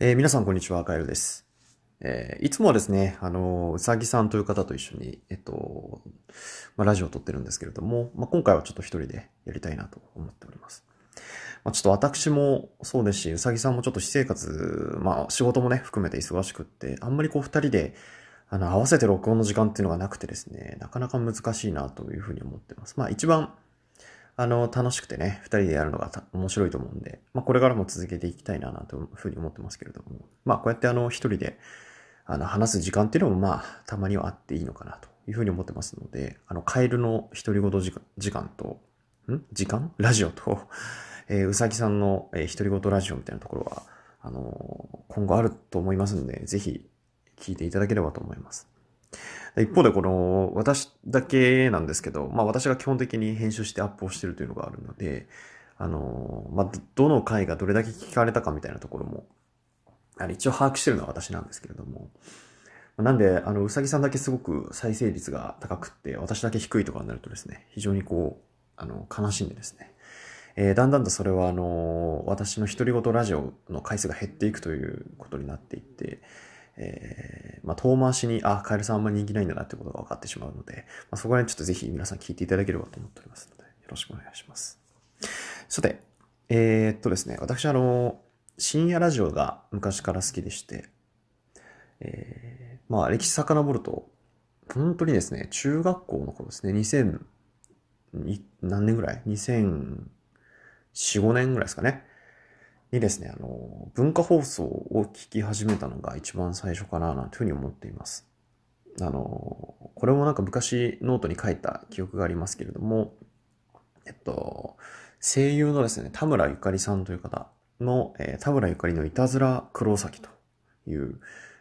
えー皆さん、こんにちは。カエルです。えーいつもはですね、あの、うさぎさんという方と一緒に、えっと、まあ、ラジオを撮ってるんですけれども、まあ、今回はちょっと一人でやりたいなと思っております。まあ、ちょっと私もそうですし、うさぎさんもちょっと私生活、まあ、仕事もね、含めて忙しくって、あんまりこう二人で、あの、合わせて録音の時間っていうのがなくてですね、なかなか難しいなというふうに思ってます。まあ、一番、あの、楽しくてね、二人でやるのが面白いと思うんで、まあ、これからも続けていきたいな、というふうに思ってますけれども、まあ、こうやってあの、一人で、あの、話す時間っていうのも、まあ、たまにはあっていいのかな、というふうに思ってますので、あの、カエルの独り言時間と、ん？時間？ラジオと、えーうさぎさんの、えー独り言ラジオみたいなところは、あのー今後あると思いますので、ぜひ、聞いていただければと思います。一方で、この、私だけなんですけど、まあ私が基本的に編集してアップをしてるというのがあるので、あの、まあ、どの回がどれだけ聞かれたかみたいなところも、あの一応把握してるのは私なんですけれども、なんで、あの、うさぎさんだけすごく再生率が高くって、私だけ低いとかになるとですね、非常にこう、あの、悲しんでですね、えーだんだんとそれは、あの、私の独り言ラジオの回数が減っていくということになっていって、えーまあ、遠回しに、あ、カエルさんあんまり人気ないんだなってことが分かってしまうので、まあ、そこら辺ちょっとぜひ皆さん聞いていただければと思っておりますので、よろしくお願いします。さて、えーっとですね、私あの、深夜ラジオが昔から好きでして、えーまあ歴史遡ると、本当にですね、中学校の頃ですね、2000、何年ぐらい ?2004、5年ぐらいですかね。にですね、あの、文化放送を聞き始めたのが一番最初かな、なんていうふうに思っています。あの、これもなんか昔ノートに書いた記憶がありますけれども、えっと、声優のですね、田村ゆかりさんという方の、えー田村ゆかりのいたずら黒崎という、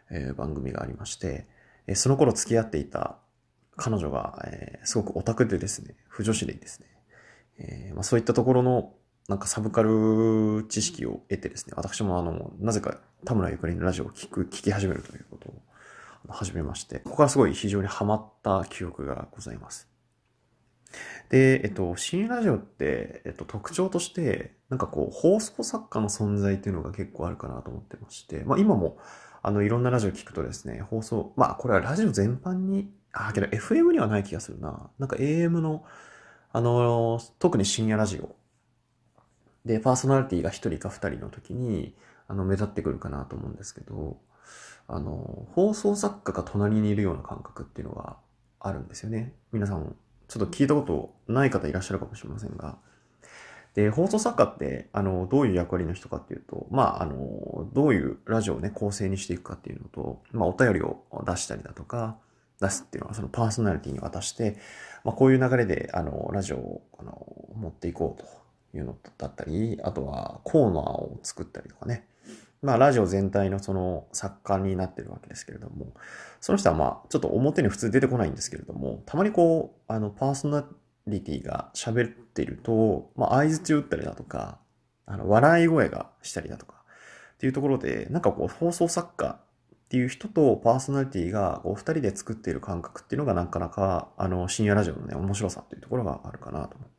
えー番組がありまして、えーその頃付き合っていた彼女が、えすごくオタクでですね、不女子でですね、えまあ、そういったところのなんかサブカル知識を得てですね、私もあの、なぜか田村ゆかりのラジオを聞く、聞き始めるということを始めまして、ここからすごい非常にハマった記憶がございます。で、えっと、新ラジオって、えっと、特徴として、なんかこう、放送作家の存在っていうのが結構あるかなと思ってまして、まあ今も、あの、いろんなラジオ聞くとですね、放送、まあこれはラジオ全般に、あ、けど FM にはない気がするな。なんか AM の、あの、特に深夜ラジオで、パーソナリティが一人か二人の時に、あの、目立ってくるかなと思うんですけど、あの、放送作家が隣にいるような感覚っていうのがあるんですよね。皆さん、ちょっと聞いたことない方いらっしゃるかもしれませんが。で、放送作家って、あの、どういう役割の人かっていうと、まあ、あの、どういうラジオをね、構成にしていくかっていうのと、まあ、お便りを出したりだとか、出すっていうのは、そのパーソナリティに渡して、まあ、こういう流れで、あの、ラジオを、あの、持っていこうというのだったり、あとはコーナーを作ったりとかね。まあ、ラジオ全体のその作家になってるわけですけれども、その人はまあ、ちょっと表に普通出てこないんですけれども、たまにこう、あの、パーソナリティが喋っていると、まあ、合図打ったりだとか、あの、笑い声がしたりだとか、っていうところで、なんかこう、放送作家っていう人とパーソナリティが、こう、二人で作っている感覚っていうのがなかなか、あの、深夜ラジオのね、面白さっていうところがあるかなと思って。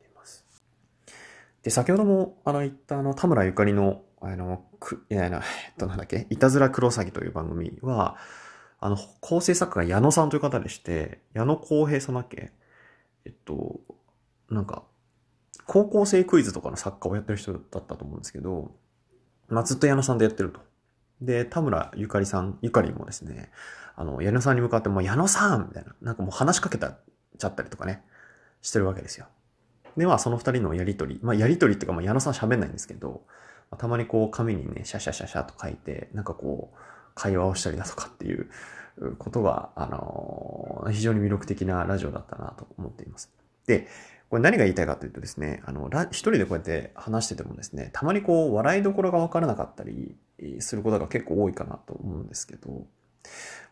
で、先ほども、あの、言った、あの、田村ゆかりの、あの、く、いや、あの、えっと、なんだっけ、いたずら黒崎という番組は、あの、構成作家が矢野さんという方でして、矢野公平さんだっけえっと、なんか、高校生クイズとかの作家をやってる人だったと思うんですけど、まあ、ずっと矢野さんでやってると。で、田村ゆかりさん、ゆかりもですね、あの、矢野さんに向かって、もう矢野さんみたいな、なんかもう話しかけたちゃったりとかね、してるわけですよ。で、まあ、その二人のやりとり、まあ、やりとりっていうか、まあ、矢野さん喋んないんですけど、またまにこう、紙にね、シャシャシャシャと書いて、なんかこう、会話をしたりだとかっていうことが、あの非常に魅力的なラジオだったなと思っています。で、これ何が言いたいかというとですね、あの、一人でこうやって話しててもですね、たまにこう、笑いどころがわからなかったりすることが結構多いかなと思うんですけど、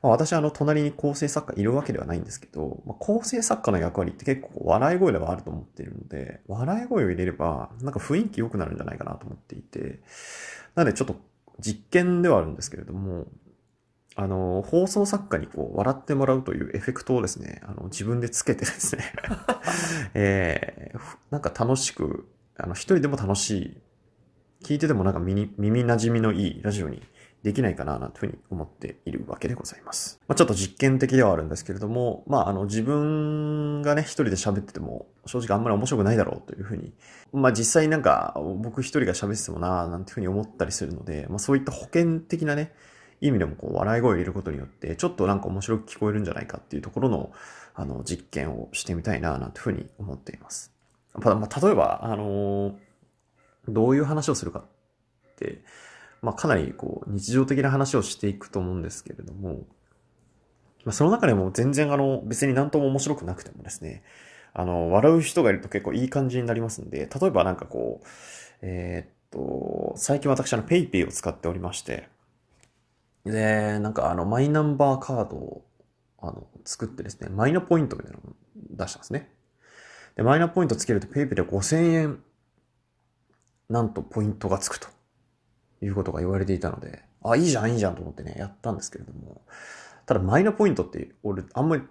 まあ、私はあの、隣に構成作家いるわけではないんですけど、まあ、構成作家の役割って結構笑い声ではあると思っているので、笑い声を入れれば、なんか雰囲気良くなるんじゃないかなと思っていて、なのでちょっと実験ではあるんですけれども、あの、放送作家にこう、笑ってもらうというエフェクトをですね、あの、自分でつけてですね、えーなんか楽しく、あの、一人でも楽しい、聞いててもなんか耳耳馴染みのいいラジオにできないかな、なんていうふうに思っているわけでございます。まあ、ちょっと実験的ではあるんですけれども、まあ、あの、自分がね、一人で喋ってても、正直あんまり面白くないだろうというふうに、まあ、実際なんか、僕一人が喋っててもな、なんていうふうに思ったりするので、まあ、そういった保険的なね、意味でもこう、笑い声を入れることによって、ちょっとなんか面白く聞こえるんじゃないかっていうところの、あの、実験をしてみたいな、なんていうふうに思っています。まあ、例えば、あのどういう話をするかって、まあ、かなりこう日常的な話をしていくと思うんですけれども、まあ、その中でも全然あの別に何とも面白くなくてもですね、あの、笑う人がいると結構いい感じになりますんで、例えばなんかこう、えーっと、最近私あの PayPay を使っておりまして、で、なんかあのマイナンバーカードをあの作ってですね、マイナポイントみたいなのを出したんですね。で、マイナポイントつけると PayPay で5000円、なんとポイントがつくということが言われていたので、あ、いいじゃん、いいじゃんと思ってね、やったんですけれども、ただマイナポイントって俺あんまり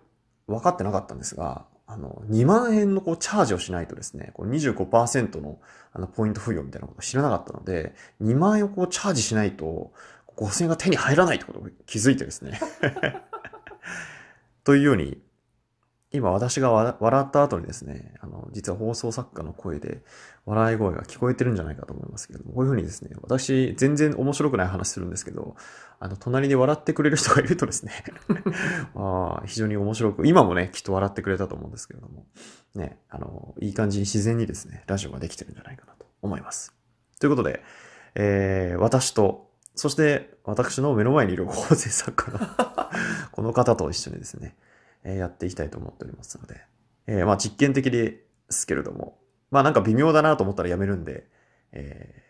分かってなかったんですが、あの、2万円のこうチャージをしないとですね、こう25%のあのポイント付与みたいなことを知らなかったので、2万円をこうチャージしないと5000円が手に入らないってことを気づいてですね。というように、今私が笑った後にですね、あの、実は放送作家の声で笑い声が聞こえてるんじゃないかと思いますけれども、こういうふうにですね、私全然面白くない話するんですけど、あの、隣で笑ってくれる人がいるとですね、あ非常に面白く、今もね、きっと笑ってくれたと思うんですけれども、ね、あの、いい感じに自然にですね、ラジオができてるんじゃないかなと思います。ということで、えー、私と、そして私の目の前にいる構成作家のこの方と一緒にですね、えやっていきたいと思っておりますので、えーまあ実験的ですけれども、まあなんか微妙だなと思ったらやめるんで、えー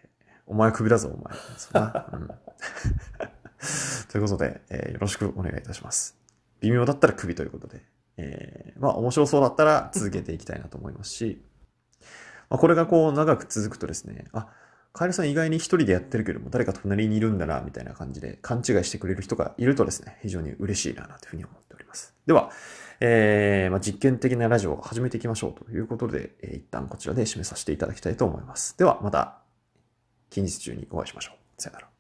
お前クビだぞ、お前。そな。うん。ということで、えーよろしくお願いいたします。微妙だったらクビということで、えーまあ面白そうだったら続けていきたいなと思いますし、まあ、これがこう長く続くとですね、あ、カエルさん意外に一人でやってるけども誰か隣にいるんだな、みたいな感じで勘違いしてくれる人がいるとですね、非常に嬉しいな、というふうに思っております。では、えーまあ、実験的なラジオを始めていきましょうということで、えー一旦こちらで締めさせていただきたいと思います。では、また近日中にお会いしましょう。さよなら。